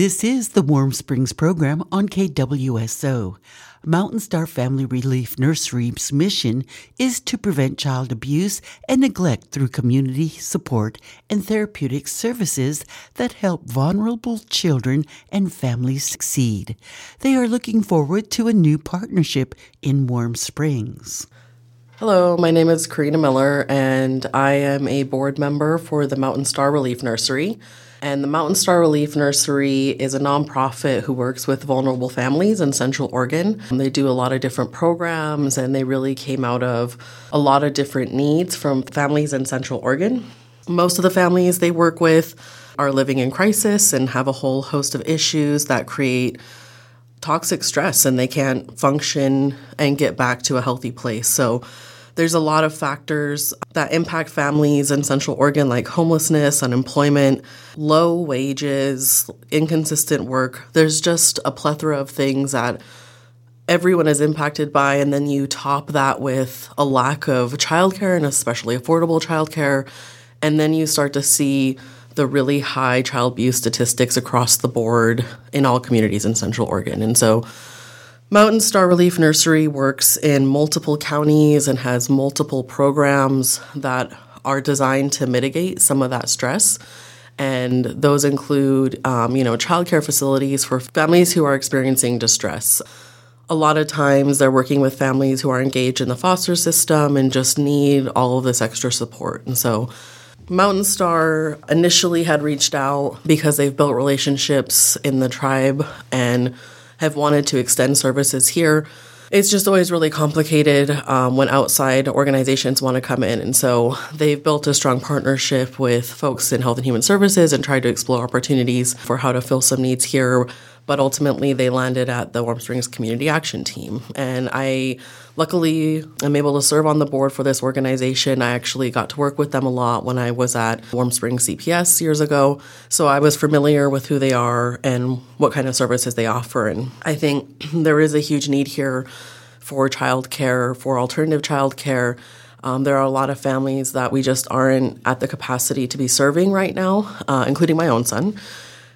This is the Warm Springs program on KWSO. Mountain Star Family Relief Nursery's mission is to prevent child abuse and neglect through community support and therapeutic services that help vulnerable children and families succeed. They are looking forward to a new partnership in Warm Springs. Hello, my name is Carina Miller, and I am a board member for the Mountain Star Relief Nursery. And the Mountain Star Relief Nursery is a nonprofit who works with vulnerable families in Central Oregon. They do a lot of different programs, and they really came out of a lot of different needs from families in Central Oregon. Most of the families they work with are living in crisis and have a whole host of issues that create toxic stress and they can't function and get back to a healthy place. So there's a lot of factors that impact families in Central Oregon, like homelessness, unemployment, low wages, inconsistent work. There's just a plethora of things that everyone is impacted by. And then you top that with a lack of childcare and especially affordable childcare. And then you start to see the really high child abuse statistics across the board in all communities in Central Oregon. And so Mountain Star Relief Nursery works in multiple counties and has multiple programs that are designed to mitigate some of that stress. And those include, um, you know, childcare facilities for families who are experiencing distress. A lot of times they're working with families who are engaged in the foster system and just need all of this extra support. And so Mountain Star initially had reached out because they've built relationships in the tribe and have wanted to extend services here. It's just always really complicated um, when outside organizations want to come in. And so they've built a strong partnership with folks in Health and Human Services and tried to explore opportunities for how to fill some needs here but ultimately they landed at the Warm Springs Community Action Team. And I luckily am able to serve on the board for this organization. I actually got to work with them a lot when I was at Warm Springs CPS years ago. So I was familiar with who they are and what kind of services they offer. And I think there is a huge need here for childcare, for alternative childcare. Um, there are a lot of families that we just aren't at the capacity to be serving right now, uh, including my own son.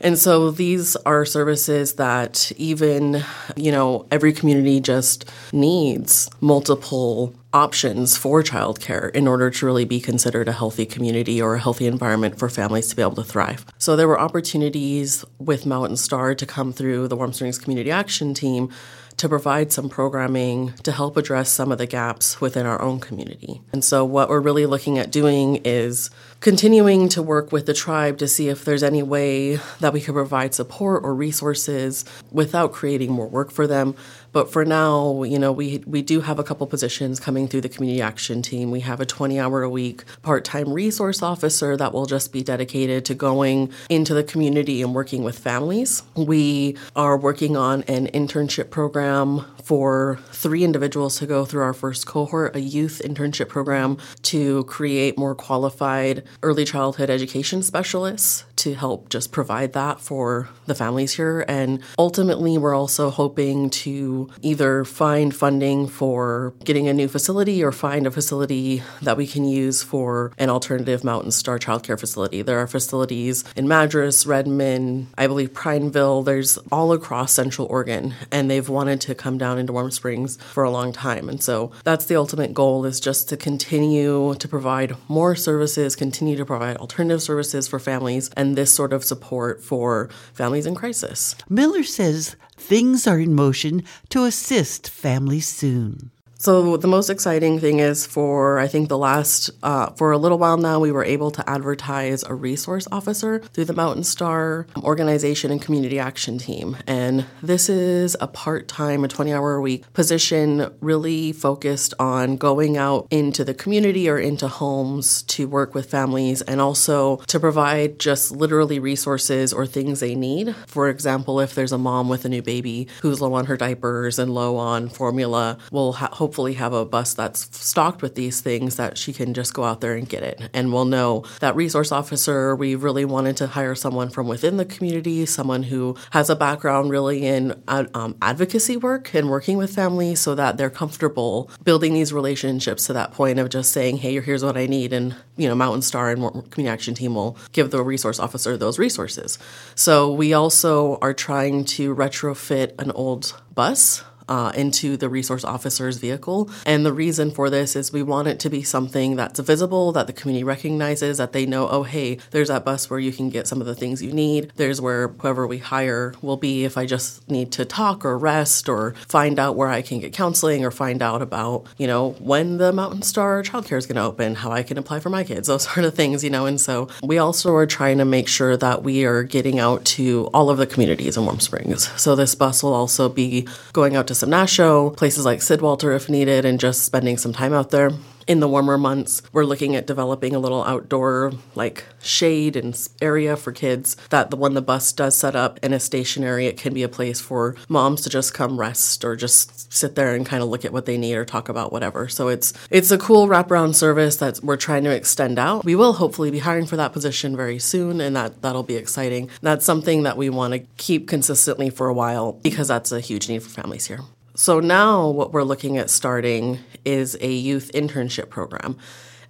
And so these are services that even, you know, every community just needs multiple options for childcare in order to really be considered a healthy community or a healthy environment for families to be able to thrive. So there were opportunities with Mountain Star to come through the Warm Springs Community Action Team to provide some programming to help address some of the gaps within our own community. And so, what we're really looking at doing is continuing to work with the tribe to see if there's any way that we could provide support or resources without creating more work for them. But for now, you know, we we do have a couple positions coming through the community action team. We have a 20 hour a week part-time resource officer that will just be dedicated to going into the community and working with families. We are working on an internship program for three individuals to go through our first cohort, a youth internship program to create more qualified early childhood education specialists to help just provide that for the families here. And ultimately, we're also hoping to either find funding for getting a new facility or find a facility that we can use for an alternative Mountain Star childcare facility. There are facilities in Madras, Redmond, I believe Prineville, there's all across Central Oregon, and they've wanted to come down into Warm Springs for a long time. And so that's the ultimate goal is just to continue to provide more services, continue to provide alternative services for families, and this sort of support for families in crisis. Miller says things are in motion to assist families soon. So the most exciting thing is for I think the last uh, for a little while now we were able to advertise a resource officer through the Mountain Star organization and community action team, and this is a part time, a twenty hour a week position, really focused on going out into the community or into homes to work with families and also to provide just literally resources or things they need. For example, if there's a mom with a new baby who's low on her diapers and low on formula, we'll ha- hopefully have a bus that's stocked with these things that she can just go out there and get it. And we'll know that resource officer, we really wanted to hire someone from within the community, someone who has a background really in um, advocacy work and working with families so that they're comfortable building these relationships to that point of just saying, hey, here's what I need. And, you know, Mountain Star and Community Action Team will give the resource officer those resources. So we also are trying to retrofit an old bus uh, into the resource officer's vehicle. And the reason for this is we want it to be something that's visible, that the community recognizes, that they know, oh, hey, there's that bus where you can get some of the things you need. There's where whoever we hire will be if I just need to talk or rest or find out where I can get counseling or find out about, you know, when the Mountain Star childcare is going to open, how I can apply for my kids, those sort of things, you know. And so we also are trying to make sure that we are getting out to all of the communities in Warm Springs. So this bus will also be going out to Simnasho, places like Sidwalter if needed, and just spending some time out there in the warmer months, we're looking at developing a little outdoor like shade and area for kids that the when the bus does set up in a stationary, it can be a place for moms to just come rest or just sit there and kind of look at what they need or talk about whatever. So it's it's a cool wraparound service that we're trying to extend out. We will hopefully be hiring for that position very soon and that that'll be exciting. That's something that we want to keep consistently for a while because that's a huge need for families here. So now what we're looking at starting is a youth internship program.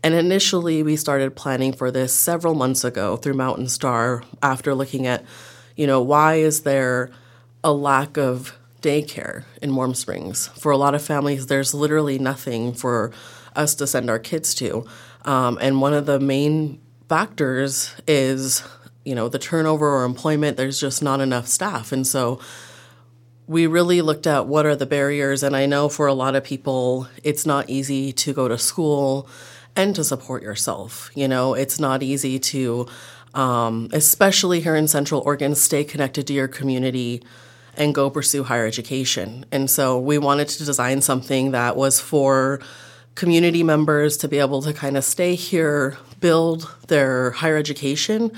And initially, we started planning for this several months ago through Mountain Star after looking at, you know, why is there a lack of daycare in Warm Springs? For a lot of families, there's literally nothing for us to send our kids to. Um, and one of the main factors is, you know, the turnover or employment. There's just not enough staff. And so we really looked at what are the barriers. And I know for a lot of people, it's not easy to go to school and to support yourself. You know, it's not easy to, um, especially here in Central Oregon, stay connected to your community and go pursue higher education. And so we wanted to design something that was for community members to be able to kind of stay here, build their higher education,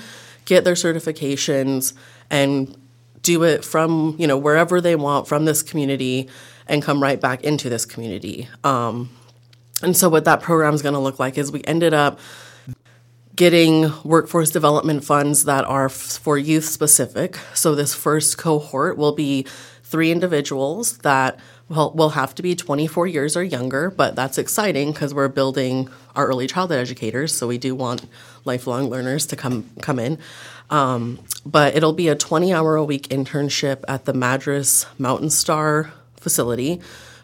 get their certifications, and do it from you know wherever they want from this community and come right back into this community. Um, and so what that program is going to look like is we ended up getting workforce development funds that are f- for youth specific. So this first cohort will be three individuals that will, will have to be 24 years or younger but that's exciting because we're building our early childhood educators so we do want lifelong learners to come come in um, but it'll be a 20 hour a week internship at the Madras Mountain Star facility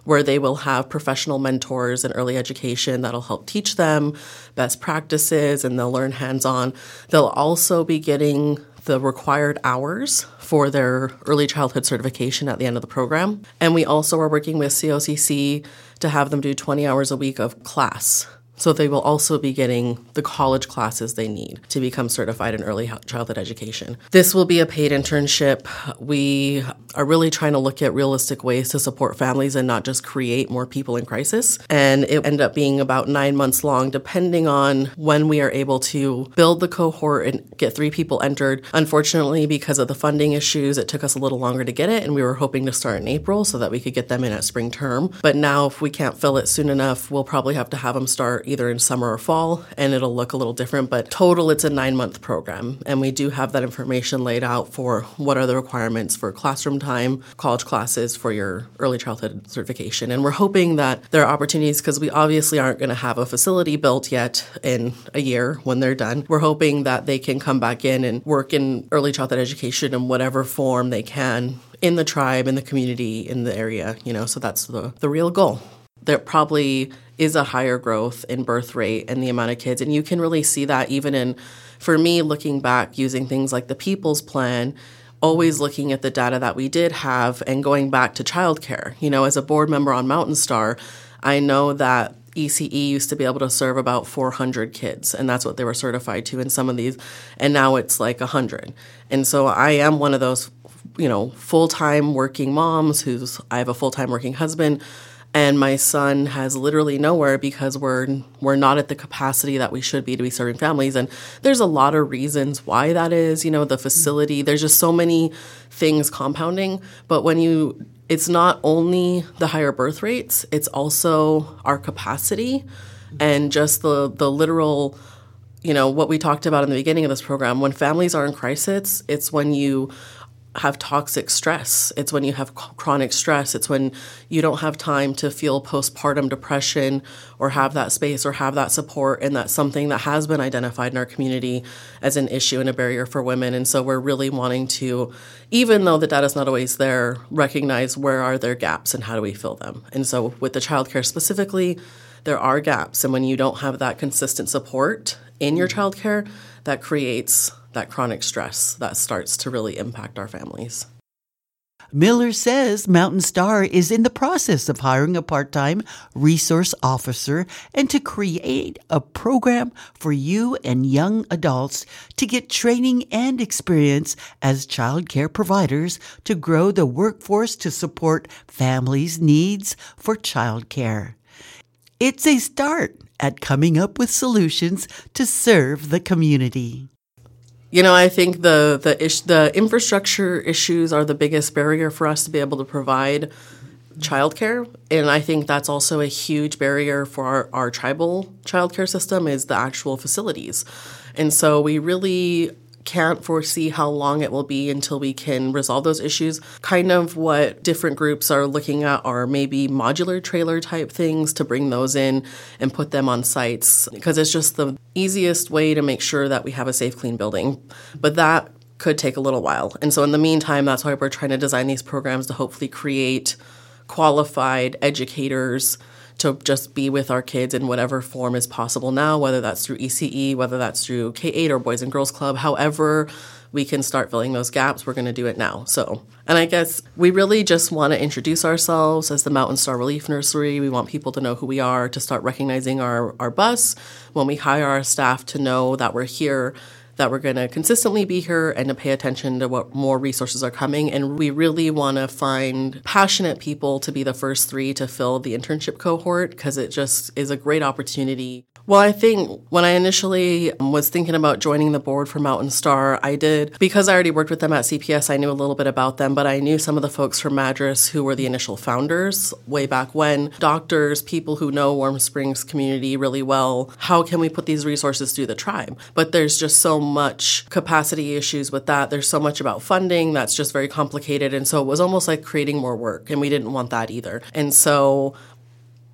where they will have professional mentors in early education that'll help teach them best practices and they'll learn hands on. They'll also be getting the required hours for their early childhood certification at the end of the program. And we also are working with COCC to have them do 20 hours a week of class so they will also be getting the college classes they need to become certified in early childhood education. This will be a paid internship. We are really trying to look at realistic ways to support families and not just create more people in crisis. And it ended up being about nine months long, depending on when we are able to build the cohort and get three people entered. Unfortunately, because of the funding issues, it took us a little longer to get it, and we were hoping to start in April so that we could get them in at spring term. But now, if we can't fill it soon enough, we'll probably have to have them start either in summer or fall, and it'll look a little different. But total, it's a nine month program, and we do have that information laid out for what are the requirements for classroom time, college classes for your early childhood certification. And we're hoping that there are opportunities because we obviously aren't going to have a facility built yet in a year when they're done. We're hoping that they can come back in and work in early childhood education in whatever form they can in the tribe, in the community, in the area, you know, so that's the, the real goal. There probably is a higher growth in birth rate and the amount of kids. And you can really see that even in, for me, looking back using things like the People's Plan, always looking at the data that we did have and going back to childcare. You know, as a board member on Mountain Star, I know that ECE used to be able to serve about 400 kids, and that's what they were certified to in some of these, and now it's like 100. And so I am one of those, you know, full time working moms who's, I have a full time working husband and my son has literally nowhere because we're we're not at the capacity that we should be to be serving families. And there's a lot of reasons why that is you know the facility there's just so many things compounding. But when you it's not only the higher birth rates, it's also our capacity and just the the literal you know what we talked about in the beginning of this program. When families are in crisis it's when you have toxic stress. It's when you have chronic stress. It's when you don't have time to feel postpartum depression or have that space or have that support. And that's something that has been identified in our community as an issue and a barrier for women. And so we're really wanting to, even though the data is not always there, recognize where are there gaps and how do we fill them. And so with the childcare specifically, there are gaps. And when you don't have that consistent support in your mm. childcare, that creates that chronic stress that starts to really impact our families. Miller says Mountain Star is in the process of hiring a part time resource officer and to create a program for you and young adults to get training and experience as child care providers to grow the workforce to support families' needs for child care. It's a start at coming up with solutions to serve the community. You know, I think the the ish, the infrastructure issues are the biggest barrier for us to be able to provide childcare, and I think that's also a huge barrier for our, our tribal childcare system is the actual facilities. And so we really can't foresee how long it will be until we can resolve those issues. Kind of what different groups are looking at are maybe modular trailer type things to bring those in and put them on sites because it's just the easiest way to make sure that we have a safe, clean building. But that could take a little while. And so, in the meantime, that's why we're trying to design these programs to hopefully create qualified educators to just be with our kids in whatever form is possible now, whether that's through ECE, whether that's through K 8 or Boys and Girls Club, however we can start filling those gaps, we're going to do it now. So, and I guess we really just want to introduce ourselves as the Mountain Star Relief Nursery. We want people to know who we are, to start recognizing our, our bus when we hire our staff to know that we're here that we're going to consistently be here and to pay attention to what more resources are coming. And we really want to find passionate people to be the first three to fill the internship cohort because it just is a great opportunity well, I think when I initially was thinking about joining the board for Mountain Star, I did, because I already worked with them at CPS, I knew a little bit about them, but I knew some of the folks from Madras who were the initial founders way back when, doctors, people who know Warm Springs community really well. How can we put these resources through the tribe? But there's just so much capacity issues with that. There's so much about funding that's just very complicated. And so it was almost like creating more work, and we didn't want that either. And so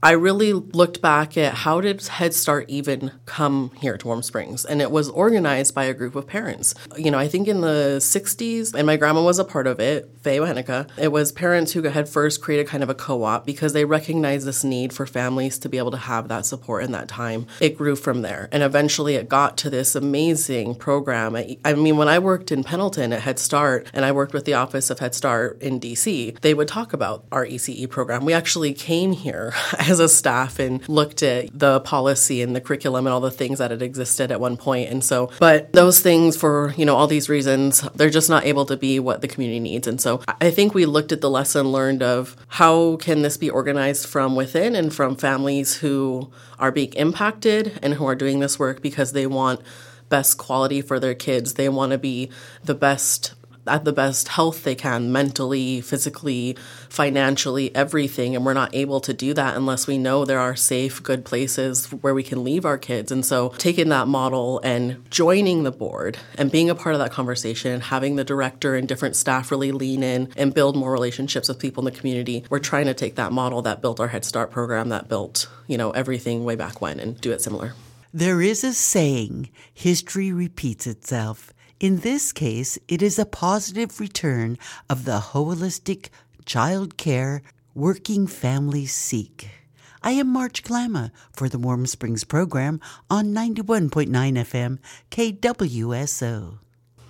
I really looked back at how did Head Start even come here to Warm Springs? And it was organized by a group of parents. You know, I think in the 60s, and my grandma was a part of it, Faye Wahenica, it was parents who had first created kind of a co-op because they recognized this need for families to be able to have that support in that time. It grew from there. And eventually it got to this amazing program. I mean, when I worked in Pendleton at Head Start and I worked with the Office of Head Start in DC, they would talk about our ECE program. We actually came here as a staff and looked at the policy and the curriculum and all the things that had existed at one point. And so, but those things for, you know, all these reasons, they're just not able to be what the community needs. And so I think we looked at the lesson learned of how can this be organized from within and from families who are being impacted and who are doing this work because they want best quality for their kids. They want to be the best at the best health they can mentally, physically, financially, everything. And we're not able to do that unless we know there are safe, good places where we can leave our kids. And so taking that model and joining the board and being a part of that conversation, having the director and different staff really lean in and build more relationships with people in the community, we're trying to take that model that built our Head Start program, that built, you know, everything way back when and do it similar. There is a saying, history repeats itself. In this case, it is a positive return of the holistic child care working families seek. I am March Klama for the Warm Springs program on 91.9 FM KWSO.